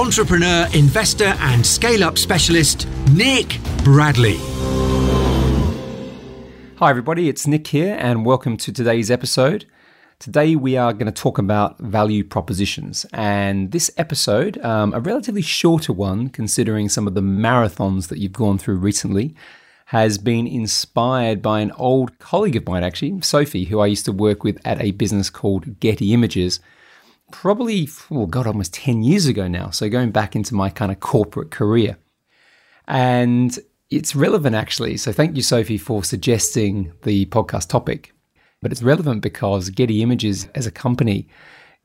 entrepreneur, investor, and scale up specialist, Nick Bradley. Hi, everybody, it's Nick here, and welcome to today's episode. Today, we are going to talk about value propositions, and this episode, um, a relatively shorter one considering some of the marathons that you've gone through recently, has been inspired by an old colleague of mine, actually, Sophie, who I used to work with at a business called Getty Images probably, oh God, almost 10 years ago now. So going back into my kind of corporate career. And it's relevant actually. So thank you, Sophie, for suggesting the podcast topic. But it's relevant because Getty Images as a company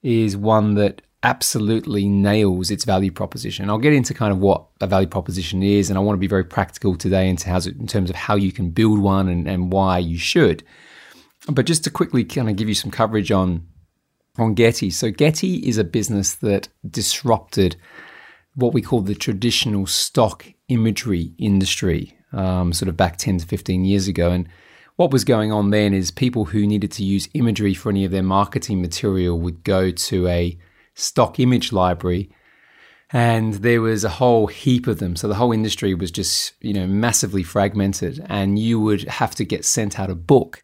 is one that absolutely nails its value proposition. I'll get into kind of what a value proposition is, and I want to be very practical today into how, in terms of how you can build one and, and why you should. But just to quickly kind of give you some coverage on on Getty. So, Getty is a business that disrupted what we call the traditional stock imagery industry, um, sort of back 10 to 15 years ago. And what was going on then is people who needed to use imagery for any of their marketing material would go to a stock image library and there was a whole heap of them so the whole industry was just you know massively fragmented and you would have to get sent out a book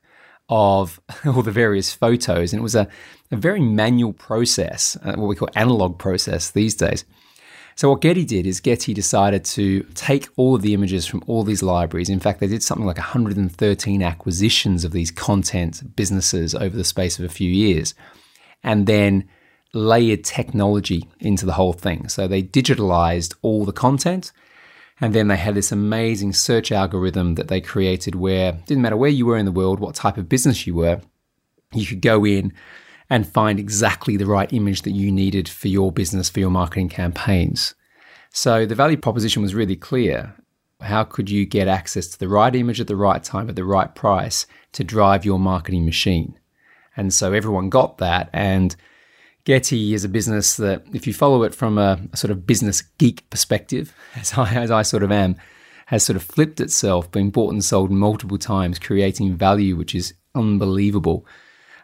of all the various photos. And it was a, a very manual process, uh, what we call analog process these days. So what Getty did is Getty decided to take all of the images from all these libraries. In fact, they did something like 113 acquisitions of these content businesses over the space of a few years, and then layered technology into the whole thing. So they digitalized all the content and then they had this amazing search algorithm that they created where it didn't matter where you were in the world, what type of business you were, you could go in and find exactly the right image that you needed for your business, for your marketing campaigns. So the value proposition was really clear. How could you get access to the right image at the right time at the right price to drive your marketing machine? And so everyone got that. And Getty is a business that, if you follow it from a, a sort of business geek perspective, as I, as I sort of am, has sort of flipped itself, been bought and sold multiple times, creating value which is unbelievable.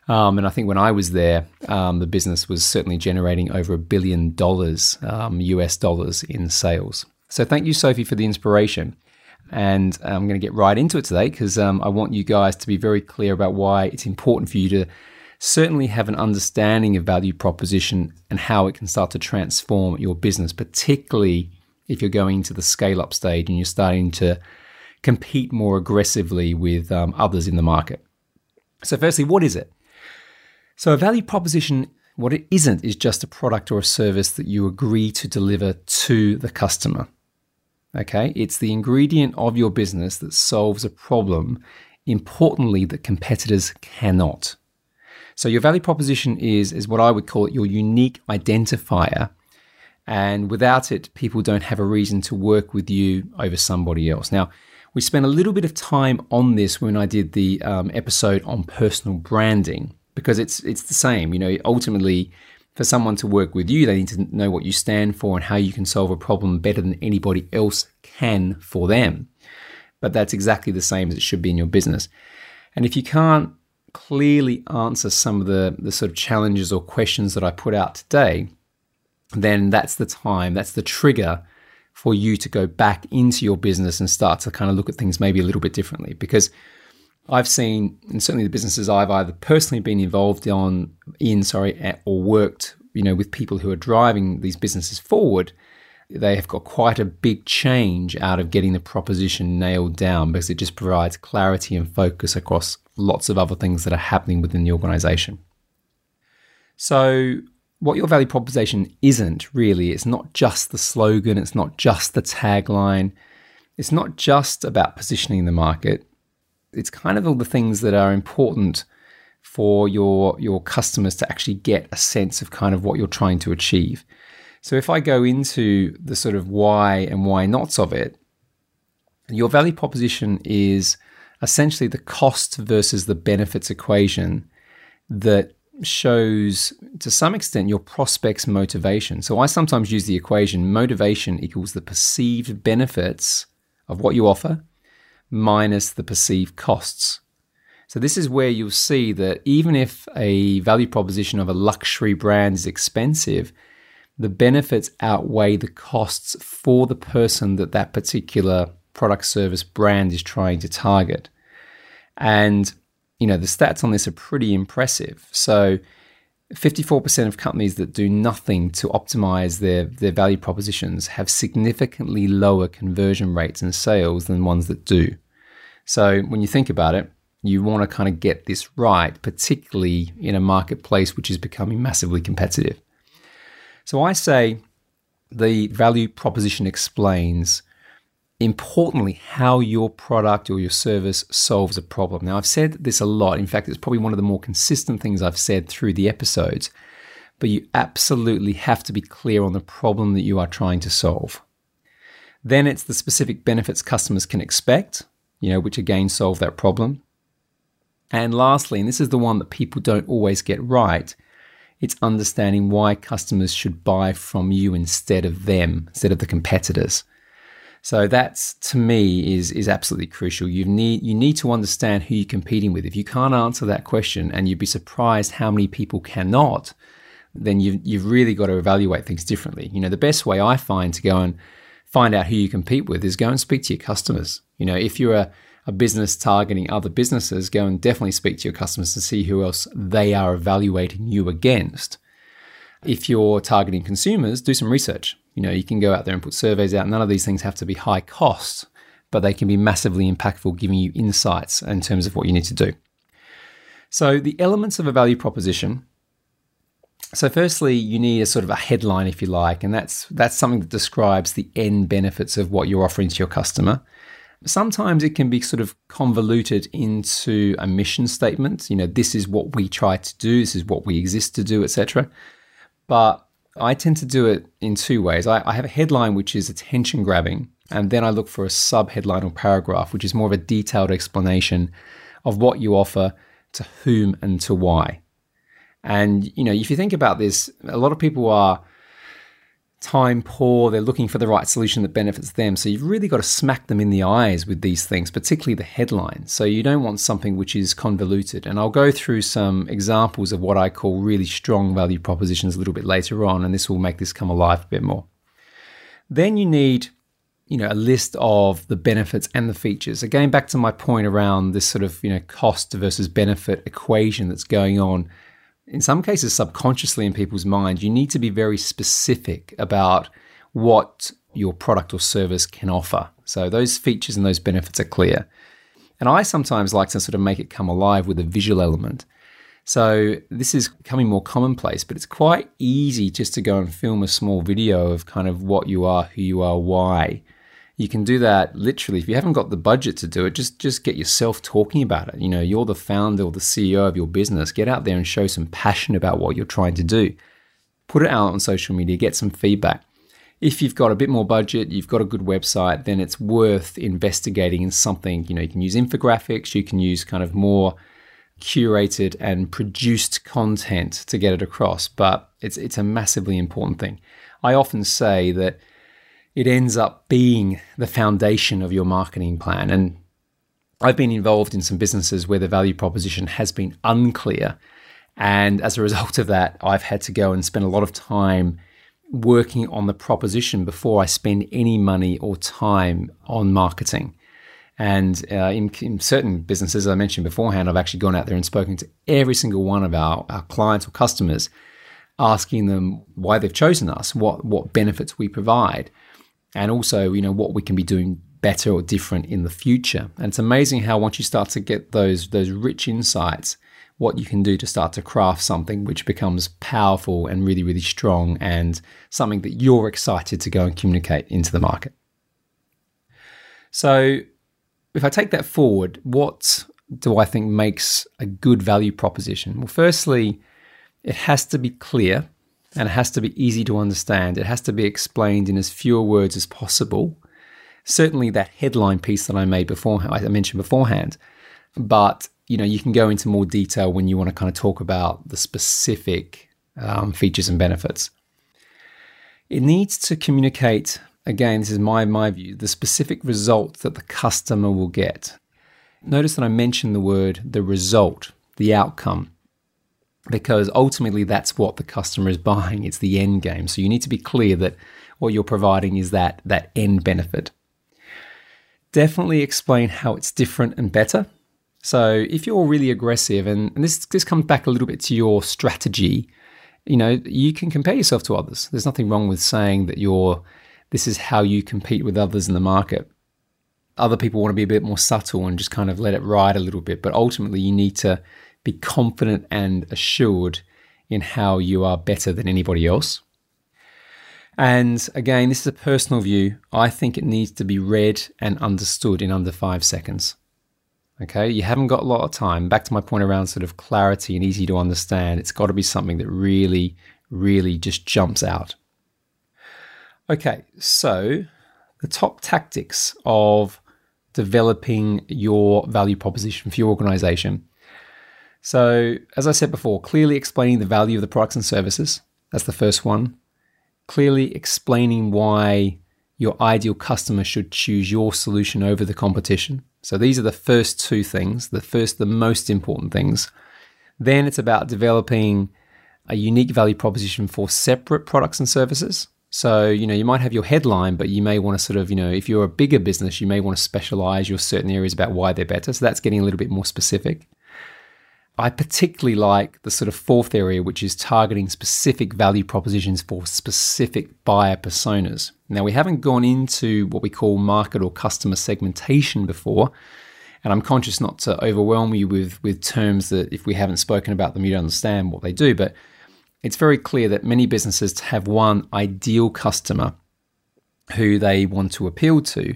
Um, and I think when I was there, um, the business was certainly generating over a billion dollars, um, US dollars in sales. So thank you, Sophie, for the inspiration. And I'm going to get right into it today because um, I want you guys to be very clear about why it's important for you to certainly have an understanding of value proposition and how it can start to transform your business, particularly if you're going to the scale up stage and you're starting to compete more aggressively with um, others in the market. So, firstly, what is it? So, a value proposition, what it isn't, is just a product or a service that you agree to deliver to the customer. Okay, it's the ingredient of your business that solves a problem, importantly, that competitors cannot. So your value proposition is is what I would call your unique identifier. And without it, people don't have a reason to work with you over somebody else. Now, we spent a little bit of time on this when I did the um, episode on personal branding because it's it's the same. You know, ultimately, for someone to work with you, they need to know what you stand for and how you can solve a problem better than anybody else can for them. But that's exactly the same as it should be in your business. And if you can't clearly answer some of the, the sort of challenges or questions that I put out today, then that's the time, that's the trigger for you to go back into your business and start to kind of look at things maybe a little bit differently. Because I've seen, and certainly the businesses I've either personally been involved on in, sorry, or worked, you know, with people who are driving these businesses forward, they have got quite a big change out of getting the proposition nailed down because it just provides clarity and focus across lots of other things that are happening within the organization. So, what your value proposition isn't really, it's not just the slogan, it's not just the tagline, it's not just about positioning the market. It's kind of all the things that are important for your your customers to actually get a sense of kind of what you're trying to achieve. So if I go into the sort of why and why nots of it, Your value proposition is essentially the cost versus the benefits equation that shows to some extent your prospect's motivation. So I sometimes use the equation motivation equals the perceived benefits of what you offer minus the perceived costs. So this is where you'll see that even if a value proposition of a luxury brand is expensive, the benefits outweigh the costs for the person that that particular product service brand is trying to target. And you know, the stats on this are pretty impressive. So 54% of companies that do nothing to optimize their, their value propositions have significantly lower conversion rates and sales than ones that do. So when you think about it, you want to kind of get this right, particularly in a marketplace which is becoming massively competitive. So I say the value proposition explains importantly, how your product or your service solves a problem. Now, I've said this a lot. In fact, it's probably one of the more consistent things I've said through the episodes. But you absolutely have to be clear on the problem that you are trying to solve. Then it's the specific benefits customers can expect, you know, which again solve that problem. And lastly, and this is the one that people don't always get right, it's understanding why customers should buy from you instead of them, instead of the competitors. So that's to me is is absolutely crucial. You need you need to understand who you're competing with. If you can't answer that question, and you'd be surprised how many people cannot, then you've you've really got to evaluate things differently. You know, the best way I find to go and find out who you compete with is go and speak to your customers. You know, if you're a a business targeting other businesses, go and definitely speak to your customers to see who else they are evaluating you against. If you're targeting consumers, do some research. You know, you can go out there and put surveys out. None of these things have to be high cost, but they can be massively impactful, giving you insights in terms of what you need to do. So, the elements of a value proposition. So, firstly, you need a sort of a headline, if you like, and that's that's something that describes the end benefits of what you're offering to your customer. Sometimes it can be sort of convoluted into a mission statement. You know, this is what we try to do, this is what we exist to do, etc. But I tend to do it in two ways. I, I have a headline which is attention grabbing, and then I look for a sub headline or paragraph, which is more of a detailed explanation of what you offer, to whom, and to why. And you know, if you think about this, a lot of people are time poor, they're looking for the right solution that benefits them. So you've really got to smack them in the eyes with these things, particularly the headline. So you don't want something which is convoluted. And I'll go through some examples of what I call really strong value propositions a little bit later on, and this will make this come alive a bit more. Then you need you know a list of the benefits and the features again back to my point around this sort of you know cost versus benefit equation that's going on in some cases subconsciously in people's minds, you need to be very specific about what your product or service can offer. So those features and those benefits are clear. And I sometimes like to sort of make it come alive with a visual element. So this is becoming more commonplace, but it's quite easy just to go and film a small video of kind of what you are, who you are, why you can do that literally. If you haven't got the budget to do it just just get yourself talking about it. You know you're the founder or the ceo of your business. Get out there and show some passion about what you're trying to do. Put it out on social media get some feedback. If you've got a bit more budget you've got a good website then it's worth investigating in something. You know you can use infographics you can use kind of more curated and produced content to get it across but it's it's a massively important thing. I often say that it ends up being the foundation of your marketing plan. And I've been involved in some businesses where the value proposition has been unclear. And as a result of that, I've had to go and spend a lot of time working on the proposition before I spend any money or time on marketing. And uh, in, in, certain businesses, as I mentioned beforehand, I've actually gone out there and spoken to every single one of our, our clients or customers, asking them why they've chosen us, what, what benefits we provide and also you know what we can be doing better or different in the future. And it's amazing how once you start to get those those rich insights, what you can do to start to craft something which becomes powerful and really really strong and something that you're excited to go and communicate into the market. So if I take that forward, what do I think makes a good value proposition? Well, firstly, it has to be clear and it has to be easy to understand. It has to be explained in as fewer words as possible certainly that headline piece that I made before, I mentioned beforehand. But you know, you can go into more detail when you want to kind of talk about the specific um, features and benefits. It needs to communicate. Again, this is my my view. The specific result that the customer will get. Notice that I mentioned the word the result, the outcome, because ultimately that's what the customer is buying. It's the end game. So you need to be clear that what you're providing is that that end benefit. Definitely explain how it's different and better. So if you're really aggressive, and, and this this comes back a little bit to your strategy, you know, you can compare yourself to others. There's nothing wrong with saying that you're this is how you compete with others in the market. Other people want to be a bit more subtle and just kind of let it ride a little bit, but ultimately you need to be confident and assured in how you are better than anybody else. And again, this is a personal view. I think it needs to be read and understood in under five seconds. Okay, you haven't got a lot of time. Back to my point around sort of clarity and easy to understand, it's got to be something that really, really just jumps out. Okay, so the top tactics of developing your value proposition for your organization. So, as I said before, clearly explaining the value of the products and services. That's the first one. Clearly explaining why your ideal customer should choose your solution over the competition. So these are the first two things, the first, the most important things. Then it's about developing a unique value proposition for separate products and services. So, you know, you might have your headline, but you may want to sort of, you know, if you're a bigger business, you may want to specialize your certain areas about why they're better. So that's getting a little bit more specific. I particularly like the sort of fourth area, which is targeting specific value propositions for specific buyer personas. Now, we haven't gone into what we call market or customer segmentation before, and I'm conscious not to overwhelm you with, with terms that if we haven't spoken about them, you don't understand what they do. But it's very clear that many businesses have one ideal customer who they want to appeal to.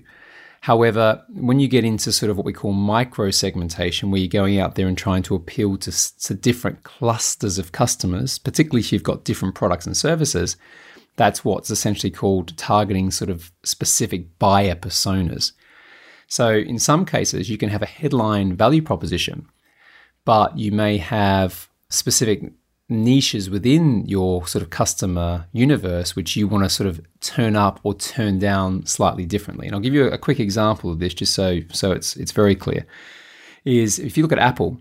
However, when you get into sort of what we call micro segmentation, where you're going out there and trying to appeal to, to different clusters of customers, particularly if you've got different products and services, that's what's essentially called targeting sort of specific buyer personas. So, in some cases, you can have a headline value proposition, but you may have specific niches within your sort of customer universe which you want to sort of turn up or turn down slightly differently. And I'll give you a quick example of this just so so it's it's very clear. Is if you look at Apple,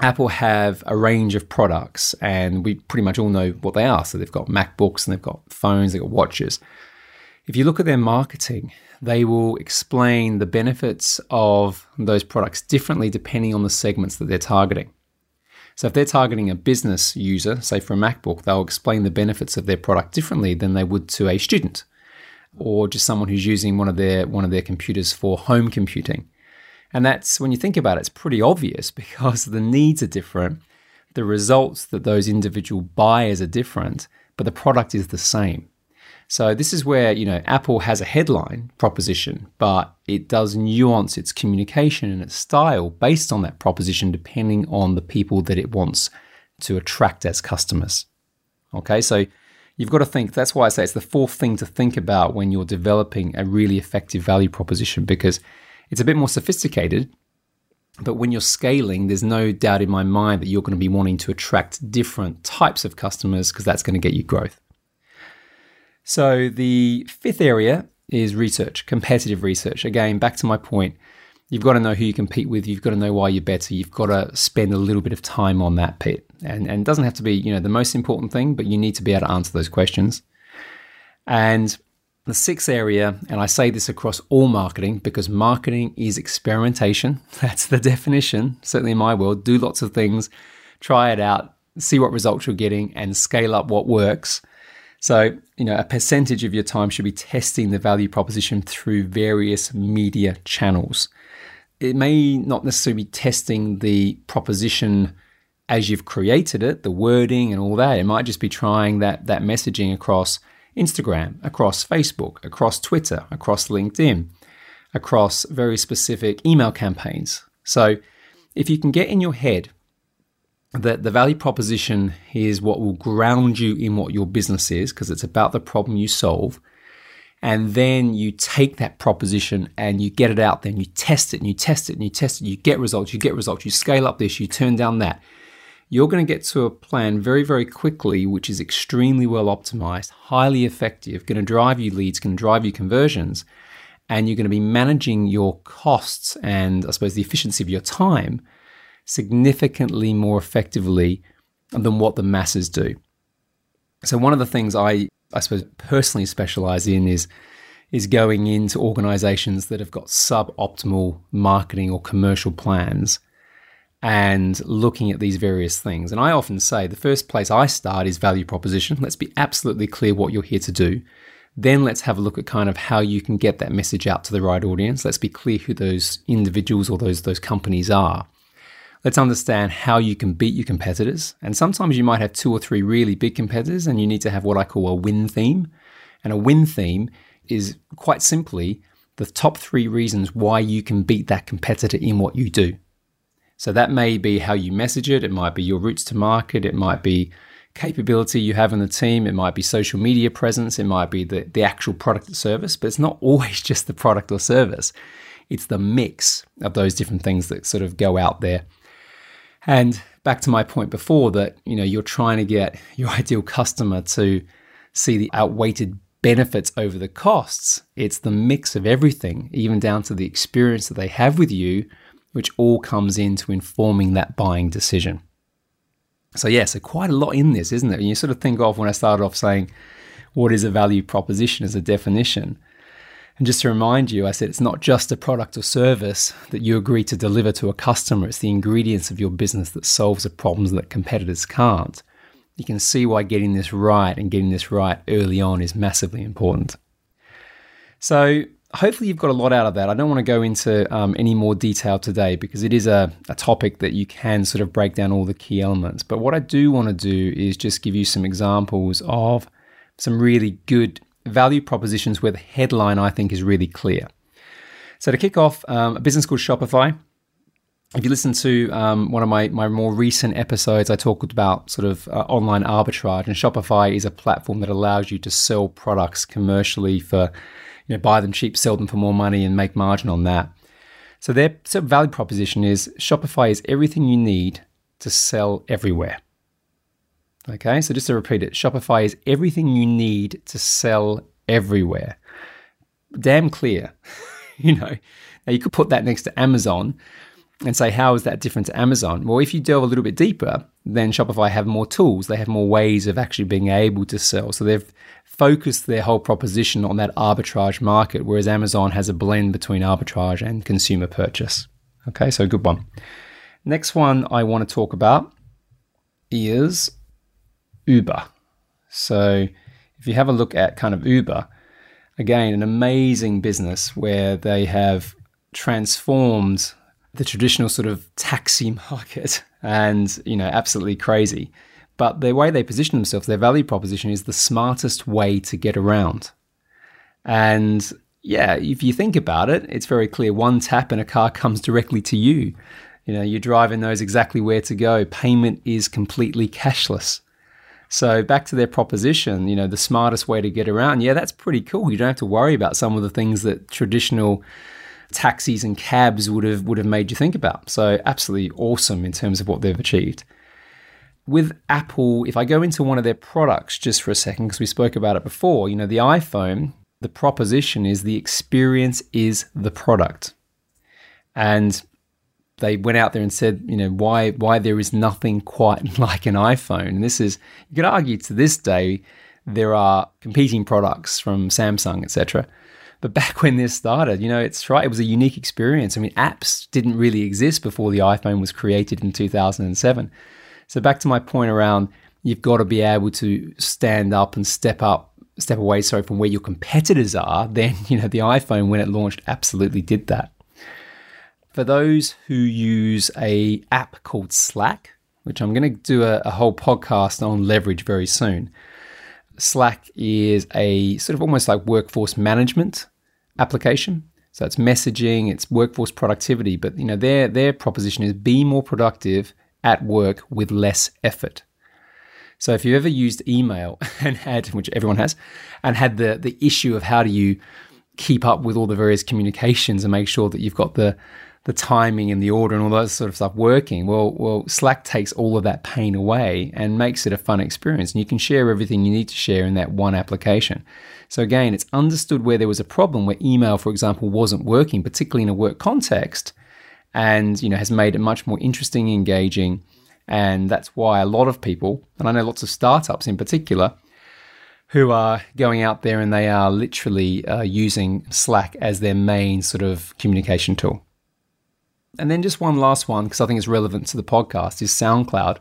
Apple have a range of products and we pretty much all know what they are. So they've got MacBooks and they've got phones, they've got watches. If you look at their marketing, they will explain the benefits of those products differently depending on the segments that they're targeting. So if they're targeting a business user, say for a MacBook, they'll explain the benefits of their product differently than they would to a student or just someone who's using one of their one of their computers for home computing. And that's when you think about it, it's pretty obvious because the needs are different, the results that those individual buyers are different, but the product is the same. So this is where, you know, Apple has a headline proposition, but it does nuance its communication and its style based on that proposition depending on the people that it wants to attract as customers. Okay? So you've got to think that's why I say it's the fourth thing to think about when you're developing a really effective value proposition because it's a bit more sophisticated but when you're scaling, there's no doubt in my mind that you're going to be wanting to attract different types of customers because that's going to get you growth. So the fifth area is research, competitive research. Again, back to my point, you've got to know who you compete with. You've got to know why you're better. You've got to spend a little bit of time on that bit. And, and it doesn't have to be, you know, the most important thing, but you need to be able to answer those questions. And the sixth area, and I say this across all marketing because marketing is experimentation. That's the definition, certainly in my world. Do lots of things, try it out, see what results you're getting, and scale up what works. So, you know, a percentage of your time should be testing the value proposition through various media channels. It may not necessarily be testing the proposition as you've created it, the wording and all that. It might just be trying that that messaging across Instagram, across Facebook, across Twitter, across LinkedIn, across very specific email campaigns. So, if you can get in your head that the value proposition is what will ground you in what your business is because it's about the problem you solve. And then you take that proposition and you get it out there and you test it and you test it and you test it, you get results, you get results, you scale up this, you turn down that. You're going to get to a plan very, very quickly, which is extremely well optimized, highly effective, going to drive you leads, going to drive you conversions, and you're going to be managing your costs and I suppose the efficiency of your time significantly more effectively than what the masses do. So one of the things I I suppose personally specialize in is is going into organizations that have got suboptimal marketing or commercial plans and looking at these various things. And I often say the first place I start is value proposition. Let's be absolutely clear what you're here to do. Then let's have a look at kind of how you can get that message out to the right audience. Let's be clear who those individuals or those those companies are. Let's understand how you can beat your competitors. And sometimes you might have two or three really big competitors, and you need to have what I call a win theme. And a win theme is quite simply the top three reasons why you can beat that competitor in what you do. So that may be how you message it, it might be your routes to market, it might be capability you have in the team, it might be social media presence, it might be the, the actual product or service, but it's not always just the product or service. It's the mix of those different things that sort of go out there and back to my point before that, you know, you're trying to get your ideal customer to see the outweighted benefits over the costs. It's the mix of everything, even down to the experience that they have with you, which all comes into informing that buying decision. So, yeah, so quite a lot in this, isn't it? And you sort of think of when I started off saying, what is a value proposition as a definition? And just to remind you, I said it's not just a product or service that you agree to deliver to a customer, it's the ingredients of your business that solves the problems that competitors can't. You can see why getting this right and getting this right early on is massively important. So, hopefully, you've got a lot out of that. I don't want to go into um, any more detail today because it is a, a topic that you can sort of break down all the key elements. But what I do want to do is just give you some examples of some really good value propositions where the headline I think is really clear. So to kick off, um, a business called Shopify. If you listen to um, one of my, my more recent episodes, I talked about sort of uh, online arbitrage, and Shopify is a platform that allows you to sell products commercially for, you know, buy them cheap, sell them for more money, and make margin on that. So their sort of value proposition is Shopify is everything you need to sell everywhere. Okay, so just to repeat it, Shopify is everything you need to sell everywhere. Damn clear. you know, now you could put that next to Amazon and say, how is that different to Amazon? Well, if you delve a little bit deeper, then Shopify have more tools. They have more ways of actually being able to sell. So they've focused their whole proposition on that arbitrage market, whereas Amazon has a blend between arbitrage and consumer purchase. Okay, so good one. Next one I want to talk about is Uber. So if you have a look at kind of Uber, again, an amazing business where they have transformed the traditional sort of taxi market and, you know, absolutely crazy. But the way they position themselves, their value proposition is the smartest way to get around. And yeah, if you think about it, it's very clear one tap and a car comes directly to you. You know, your driver knows exactly where to go. Payment is completely cashless. So back to their proposition, you know, the smartest way to get around. Yeah, that's pretty cool. You don't have to worry about some of the things that traditional taxis and cabs would have would have made you think about. So absolutely awesome in terms of what they've achieved. With Apple, if I go into one of their products just for a second, because we spoke about it before, you know, the iPhone, the proposition is the experience is the product. And they went out there and said, you know, why why there is nothing quite like an iPhone. And this is you could argue to this day there are competing products from Samsung, etc. But back when this started, you know, it's right. It was a unique experience. I mean, apps didn't really exist before the iPhone was created in 2007. So back to my point around, you've got to be able to stand up and step up, step away, sorry, from where your competitors are. Then you know, the iPhone when it launched absolutely did that. For those who use a app called Slack, which I'm going to do a, a whole podcast on leverage very soon. Slack is a sort of almost like workforce management application. So it's messaging, it's workforce productivity, but you know their their proposition is be more productive at work with less effort. So if you've ever used email and had, which everyone has, and had the the issue of how do you keep up with all the various communications and make sure that you've got the the timing and the order and all that sort of stuff working. Well, well, Slack takes all of that pain away and makes it a fun experience. And you can share everything you need to share in that one application. So again, it's understood where there was a problem where email, for example, wasn't working, particularly in a work context, and you know has made it much more interesting, and engaging, and that's why a lot of people, and I know lots of startups in particular, who are going out there and they are literally uh, using Slack as their main sort of communication tool. And then just one last one, because I think it's relevant to the podcast, is SoundCloud.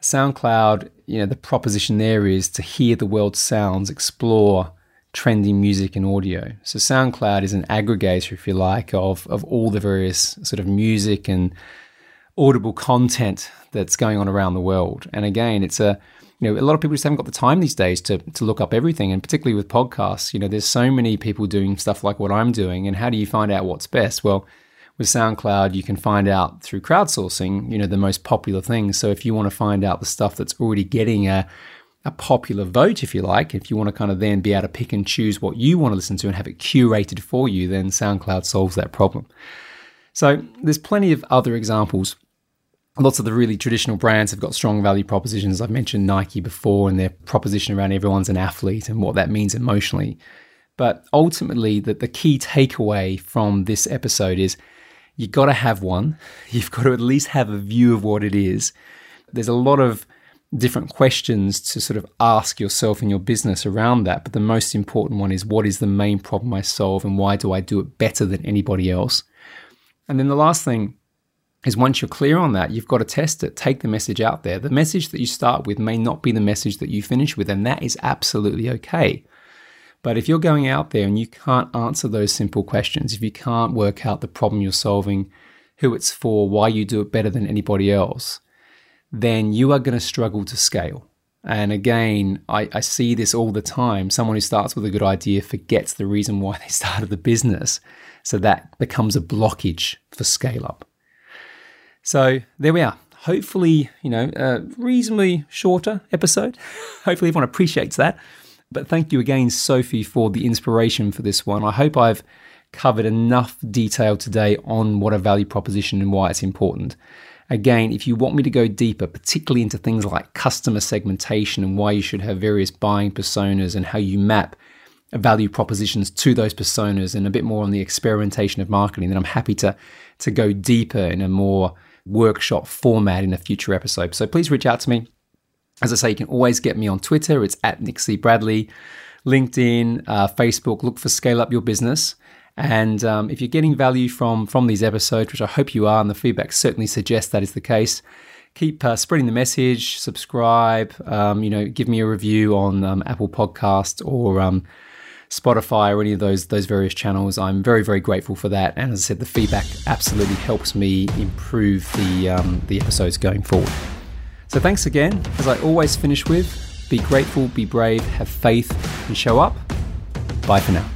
SoundCloud, you know, the proposition there is to hear the world's sounds, explore trendy music and audio. So SoundCloud is an aggregator, if you like, of, of all the various sort of music and audible content that's going on around the world. And again, it's a you know, a lot of people just haven't got the time these days to to look up everything, and particularly with podcasts, you know, there's so many people doing stuff like what I'm doing, and how do you find out what's best? Well, with SoundCloud, you can find out through crowdsourcing, you know, the most popular things. So if you want to find out the stuff that's already getting a a popular vote, if you like, if you want to kind of then be able to pick and choose what you want to listen to and have it curated for you, then SoundCloud solves that problem. So there's plenty of other examples lots of the really traditional brands have got strong value propositions. I've mentioned Nike before and their proposition around everyone's an athlete and what that means emotionally. But ultimately, the, the key takeaway from this episode is you've got to have one. You've got to at least have a view of what it is. There's a lot of different questions to sort of ask yourself and your business around that. But the most important one is what is the main problem I solve and why do I do it better than anybody else? And then the last thing is once you're clear on that, you've got to test it, take the message out there. The message that you start with may not be the message that you finish with, and that is absolutely okay. But if you're going out there and you can't answer those simple questions, if you can't work out the problem you're solving, who it's for, why you do it better than anybody else, then you are going to struggle to scale. And again, I, I, see this all the time. Someone who starts with a good idea forgets the reason why they started the business. So that becomes a blockage for scale up. So there we are. Hopefully, you know, a reasonably shorter episode. Hopefully, everyone appreciates that. But thank you again, Sophie, for the inspiration for this one. I hope I've covered enough detail today on what a value proposition and why it's important. Again, if you want me to go deeper, particularly into things like customer segmentation and why you should have various buying personas and how you map value propositions to those personas and a bit more on the experimentation of marketing, then I'm happy to, to go deeper in a more workshop format in a future episode. So please reach out to me. As I say, you can always get me on Twitter. It's at C. Bradley, LinkedIn, uh, Facebook. Look for Scale Up Your Business. And um, if you're getting value from from these episodes, which I hope you are, and the feedback certainly suggests that is the case, keep uh, spreading the message. Subscribe. Um, you know, give me a review on um, Apple Podcast or um, Spotify or any of those those various channels. I'm very very grateful for that, and as I said, the feedback absolutely helps me improve the um, the episodes going forward. So thanks again. As I always finish with, be grateful, be brave, have faith, and show up. Bye for now.